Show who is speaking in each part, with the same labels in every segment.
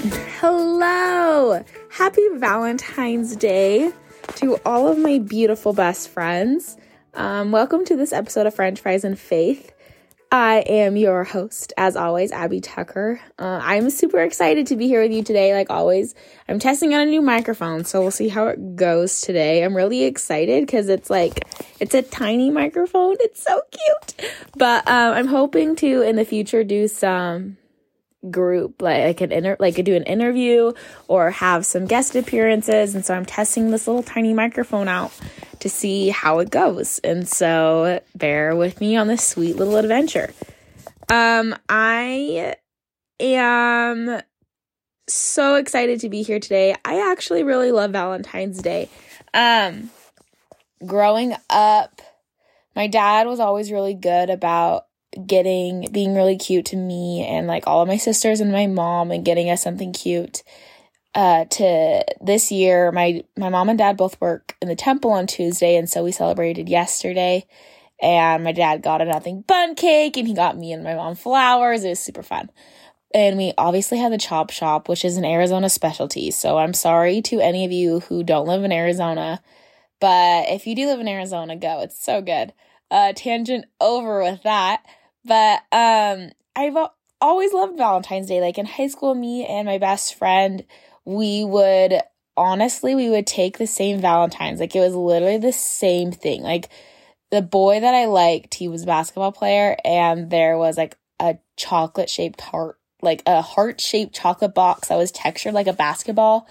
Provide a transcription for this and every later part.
Speaker 1: Hello! Happy Valentine's Day to all of my beautiful best friends. Um, welcome to this episode of French Fries and Faith. I am your host, as always, Abby Tucker. Uh, I'm super excited to be here with you today, like always. I'm testing out a new microphone, so we'll see how it goes today. I'm really excited because it's like, it's a tiny microphone. It's so cute. But um, I'm hoping to, in the future, do some group like I could inter like could do an interview or have some guest appearances. And so I'm testing this little tiny microphone out to see how it goes. And so bear with me on this sweet little adventure. Um I am so excited to be here today. I actually really love Valentine's Day. Um growing up my dad was always really good about getting being really cute to me and like all of my sisters and my mom and getting us something cute uh to this year. My my mom and dad both work in the temple on Tuesday and so we celebrated yesterday. And my dad got a Nothing Bundt cake and he got me and my mom flowers. It was super fun. And we obviously had the chop shop which is an Arizona specialty. So I'm sorry to any of you who don't live in Arizona but if you do live in Arizona go. It's so good. Uh tangent over with that but um I've always loved Valentine's Day. Like in high school, me and my best friend, we would honestly, we would take the same Valentine's. Like it was literally the same thing. Like the boy that I liked, he was a basketball player, and there was like a chocolate shaped heart, like a heart shaped chocolate box that was textured like a basketball.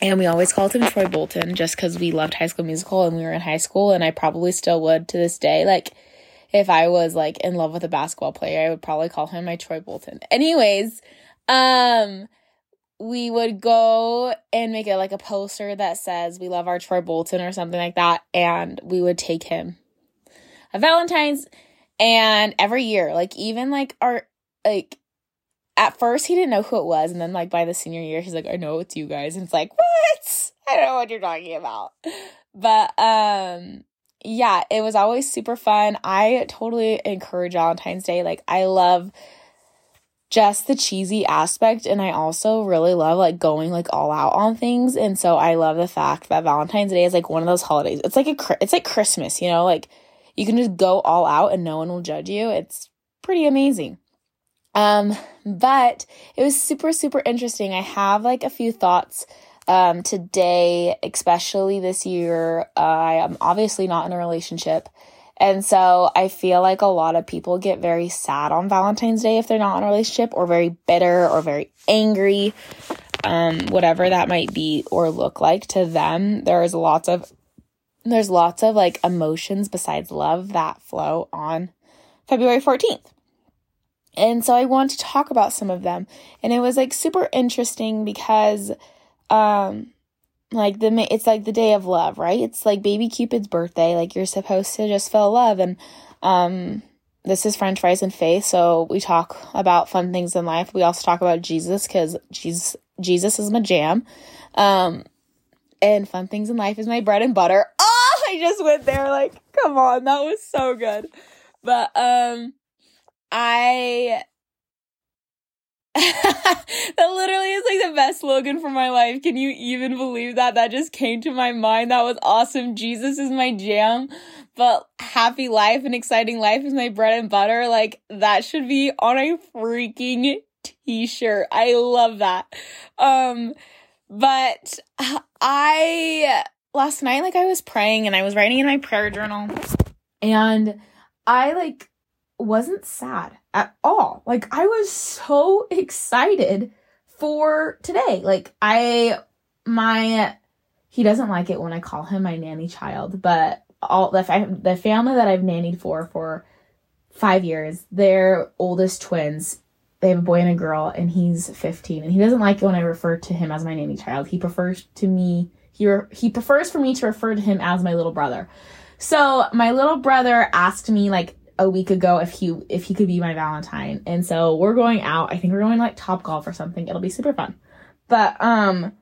Speaker 1: And we always called him Troy Bolton just because we loved High School Musical and we were in high school, and I probably still would to this day. Like, if I was like in love with a basketball player, I would probably call him my Troy Bolton. Anyways, um we would go and make it like a poster that says we love our Troy Bolton or something like that and we would take him a Valentine's and every year like even like our like at first he didn't know who it was and then like by the senior year he's like I know it's you guys and it's like what I don't know what you're talking about but um yeah, it was always super fun. I totally encourage Valentine's Day. Like, I love just the cheesy aspect and I also really love like going like all out on things and so I love the fact that Valentine's Day is like one of those holidays. It's like a it's like Christmas, you know, like you can just go all out and no one will judge you. It's pretty amazing. Um but it was super super interesting. I have like a few thoughts um, today, especially this year, I am obviously not in a relationship. And so I feel like a lot of people get very sad on Valentine's Day if they're not in a relationship, or very bitter, or very angry, um, whatever that might be or look like to them. There's lots of there's lots of like emotions besides love that flow on February 14th. And so I want to talk about some of them. And it was like super interesting because um like the it's like the day of love, right? It's like baby Cupid's birthday. Like you're supposed to just feel love and um this is French fries and faith, so we talk about fun things in life. We also talk about Jesus cuz Jesus Jesus is my jam. Um and fun things in life is my bread and butter. Oh, I just went there like, come on, that was so good. But um I that literally is like the best slogan for my life. Can you even believe that? That just came to my mind. That was awesome. Jesus is my jam, but happy life and exciting life is my bread and butter. Like that should be on a freaking t-shirt. I love that. Um, but I last night like I was praying and I was writing in my prayer journal and I like wasn't sad at all. Like I was so excited for today. Like I my he doesn't like it when I call him my nanny child, but all the fa- the family that I've nannied for for 5 years, their oldest twins, they have a boy and a girl and he's 15 and he doesn't like it when I refer to him as my nanny child. He prefers to me he re- he prefers for me to refer to him as my little brother. So my little brother asked me like a week ago if he if he could be my Valentine. And so we're going out. I think we're going like Top Golf or something. It'll be super fun. But um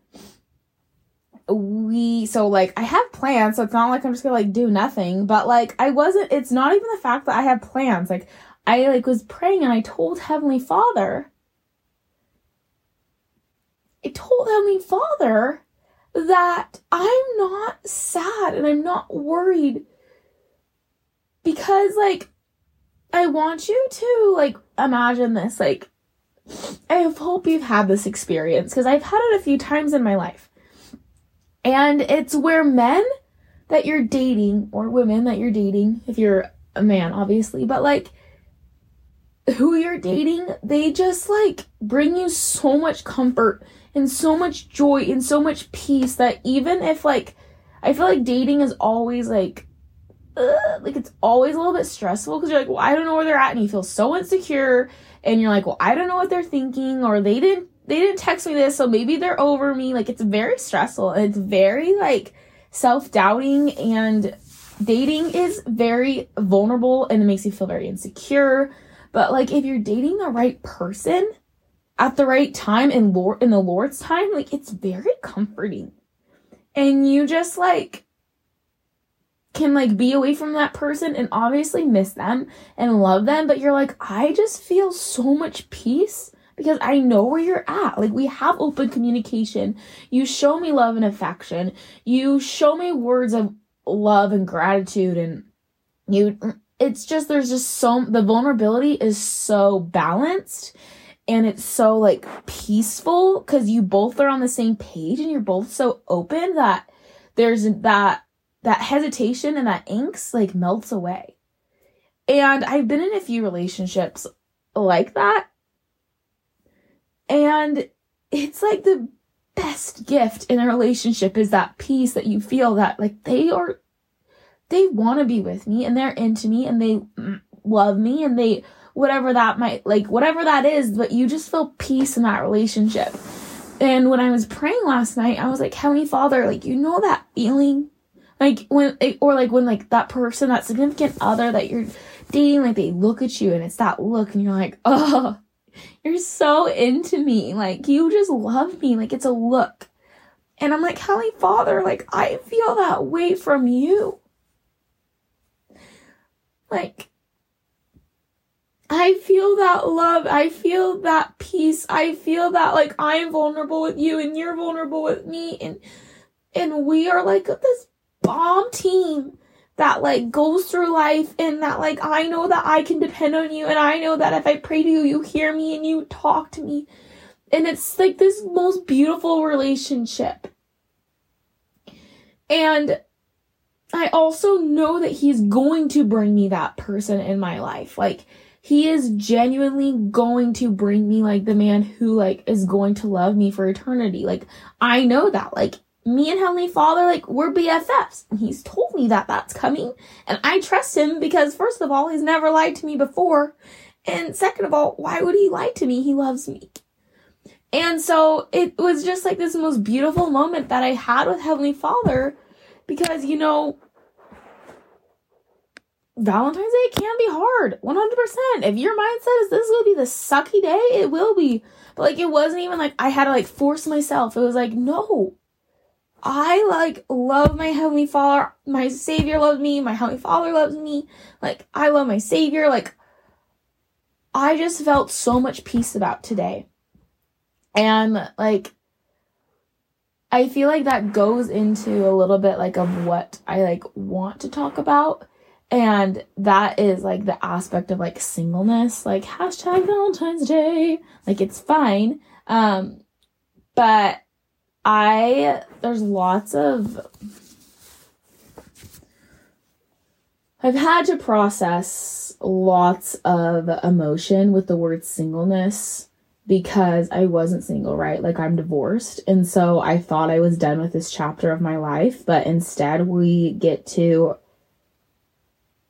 Speaker 1: we so like I have plans, so it's not like I'm just gonna like do nothing. But like I wasn't it's not even the fact that I have plans. Like I like was praying and I told Heavenly Father I told Heavenly Father that I'm not sad and I'm not worried because like I want you to like imagine this like I hope you've had this experience because I've had it a few times in my life. And it's where men that you're dating or women that you're dating if you're a man obviously, but like who you're dating, they just like bring you so much comfort and so much joy and so much peace that even if like I feel like dating is always like uh, like it's always a little bit stressful because you're like, well, I don't know where they're at, and you feel so insecure, and you're like, well, I don't know what they're thinking, or they didn't they didn't text me this, so maybe they're over me. Like it's very stressful, and it's very like self doubting, and dating is very vulnerable, and it makes you feel very insecure. But like if you're dating the right person at the right time in Lord in the Lord's time, like it's very comforting. And you just like can like be away from that person and obviously miss them and love them, but you're like, I just feel so much peace because I know where you're at. Like we have open communication. You show me love and affection. You show me words of love and gratitude and you it's just there's just so the vulnerability is so balanced and it's so like peaceful because you both are on the same page and you're both so open that there's that that hesitation and that angst like melts away. And i've been in a few relationships like that. And it's like the best gift in a relationship is that peace that you feel that like they are they want to be with me and they're into me and they love me and they whatever that might like whatever that is but you just feel peace in that relationship. And when i was praying last night i was like heavenly father like you know that feeling like when or like when like that person that significant other that you're dating like they look at you and it's that look and you're like oh you're so into me. Like you just love me. Like it's a look. And i'm like heavenly father like i feel that way from you. Like, I feel that love. I feel that peace. I feel that like I'm vulnerable with you and you're vulnerable with me. And and we are like this bomb team that like goes through life and that like I know that I can depend on you and I know that if I pray to you you hear me and you talk to me. And it's like this most beautiful relationship. And I also know that he's going to bring me that person in my life. Like, he is genuinely going to bring me like the man who like is going to love me for eternity. Like, I know that. Like, me and Heavenly Father, like, we're BFFs. And he's told me that that's coming. And I trust him because, first of all, he's never lied to me before. And second of all, why would he lie to me? He loves me. And so it was just like this most beautiful moment that I had with Heavenly Father because, you know, Valentine's Day can be hard. 100%. If your mindset is this to be the sucky day, it will be. But like, it wasn't even like I had to like force myself. It was like, no. I like love my Heavenly Father. My Savior loves me. My Heavenly Father loves me. Like, I love my Savior. Like, I just felt so much peace about today. And like, I feel like that goes into a little bit like of what I like want to talk about. And that is like the aspect of like singleness, like hashtag Valentine's Day. Like it's fine. Um, but I, there's lots of, I've had to process lots of emotion with the word singleness because I wasn't single, right? Like I'm divorced. And so I thought I was done with this chapter of my life, but instead we get to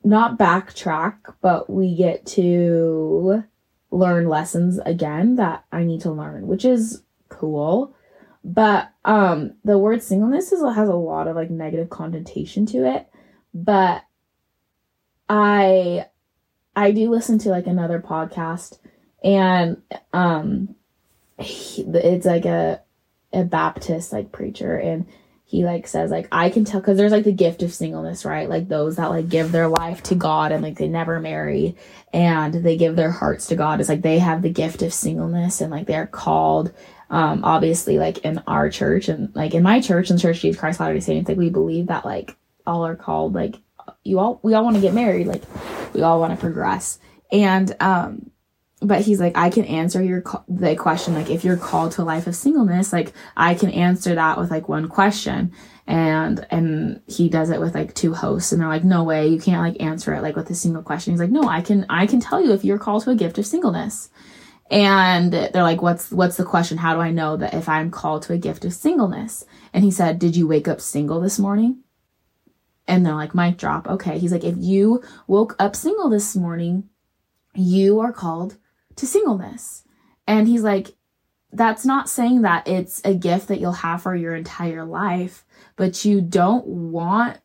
Speaker 1: not backtrack, but we get to learn lessons again that I need to learn, which is cool. But um the word singleness is, has a lot of like negative connotation to it, but I I do listen to like another podcast and um he, it's like a a baptist like preacher and he like says like I can tell because there's like the gift of singleness, right? Like those that like give their life to God and like they never marry and they give their hearts to God. It's like they have the gift of singleness and like they're called. Um, obviously, like in our church and like in my church and Church of Jesus Christ Latter Day Saints, like we believe that like all are called. Like you all, we all want to get married. Like we all want to progress. And um, but he's like i can answer your the question like if you're called to a life of singleness like i can answer that with like one question and and he does it with like two hosts and they're like no way you can't like answer it like with a single question he's like no i can i can tell you if you're called to a gift of singleness and they're like what's what's the question how do i know that if i'm called to a gift of singleness and he said did you wake up single this morning and they're like mic drop okay he's like if you woke up single this morning you are called to singleness. And he's like, that's not saying that it's a gift that you'll have for your entire life, but you don't want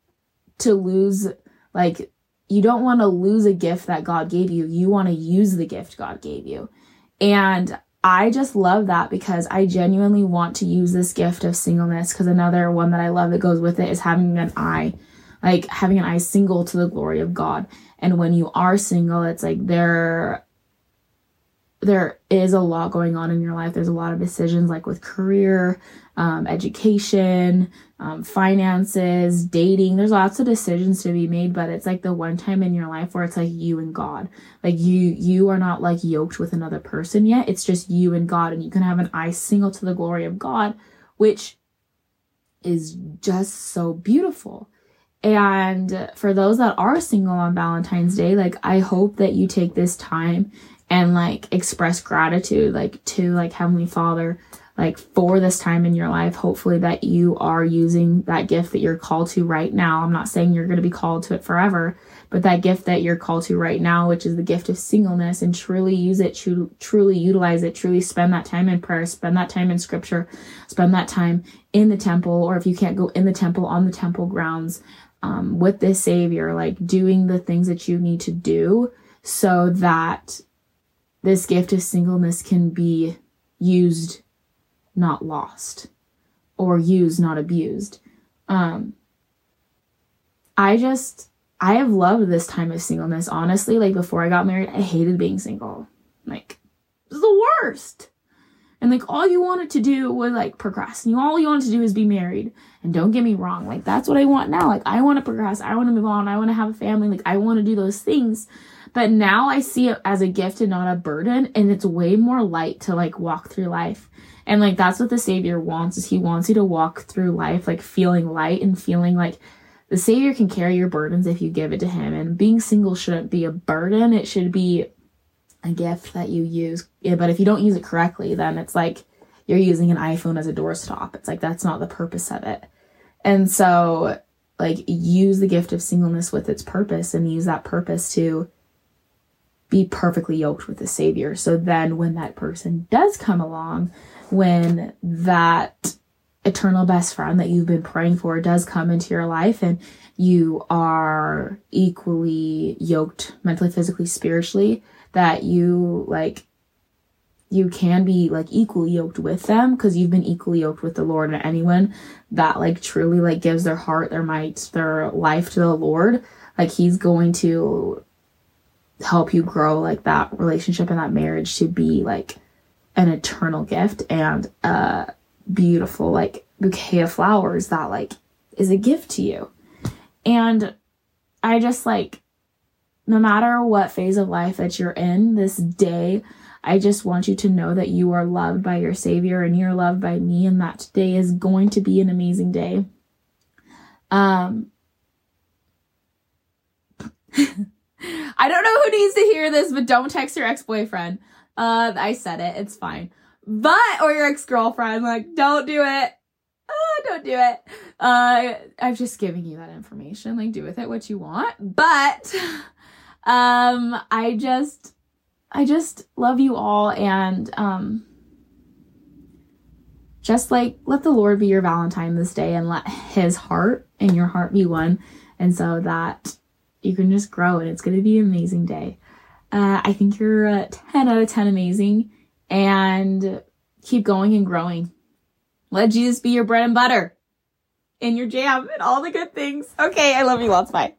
Speaker 1: to lose, like, you don't want to lose a gift that God gave you. You want to use the gift God gave you. And I just love that because I genuinely want to use this gift of singleness. Because another one that I love that goes with it is having an eye, like having an eye single to the glory of God. And when you are single, it's like there there is a lot going on in your life. There's a lot of decisions like with career, um, education, um, finances, dating. There's lots of decisions to be made, but it's like the one time in your life where it's like you and God. Like you, you are not like yoked with another person yet. It's just you and God, and you can have an eye single to the glory of God, which is just so beautiful. And for those that are single on Valentine's Day, like I hope that you take this time and like express gratitude like to like heavenly father like for this time in your life hopefully that you are using that gift that you're called to right now. I'm not saying you're going to be called to it forever but that gift that you're called to right now which is the gift of singleness and truly use it to truly utilize it truly spend that time in prayer spend that time in scripture spend that time in the temple or if you can't go in the temple on the temple grounds um, with this savior like doing the things that you need to do so that this gift of singleness can be used, not lost, or used, not abused. Um, I just, I have loved this time of singleness. Honestly, like before I got married, I hated being single. Like, the worst. And like all you wanted to do was like progress. You all you wanted to do is be married. And don't get me wrong, like that's what I want now. Like I want to progress. I want to move on. I want to have a family. Like I want to do those things. But now I see it as a gift and not a burden. And it's way more light to like walk through life. And like that's what the Savior wants is he wants you to walk through life like feeling light and feeling like the Savior can carry your burdens if you give it to him. And being single shouldn't be a burden. It should be a gift that you use. Yeah, but if you don't use it correctly, then it's like you're using an iPhone as a doorstop. It's like that's not the purpose of it. And so like use the gift of singleness with its purpose and use that purpose to be perfectly yoked with the Savior. So then when that person does come along, when that eternal best friend that you've been praying for does come into your life and you are equally yoked mentally, physically, spiritually, that you like you can be like equally yoked with them because you've been equally yoked with the Lord and anyone that like truly like gives their heart, their might, their life to the Lord, like he's going to help you grow like that relationship and that marriage to be like an eternal gift and a beautiful like bouquet of flowers that like is a gift to you. And I just like no matter what phase of life that you're in this day, I just want you to know that you are loved by your Savior and you're loved by me, and that today is going to be an amazing day. Um, I don't know who needs to hear this, but don't text your ex boyfriend. Uh, I said it. It's fine. But, or your ex girlfriend, like, don't do it. Oh, don't do it. Uh, I'm just giving you that information. Like, do with it what you want. But, um, I just, I just love you all and, um, just like let the Lord be your Valentine this day and let his heart and your heart be one. And so that you can just grow and it's going to be an amazing day. Uh, I think you're a 10 out of 10 amazing and keep going and growing. Let Jesus be your bread and butter. and your jam and all the good things. Okay, I love you lots. Bye.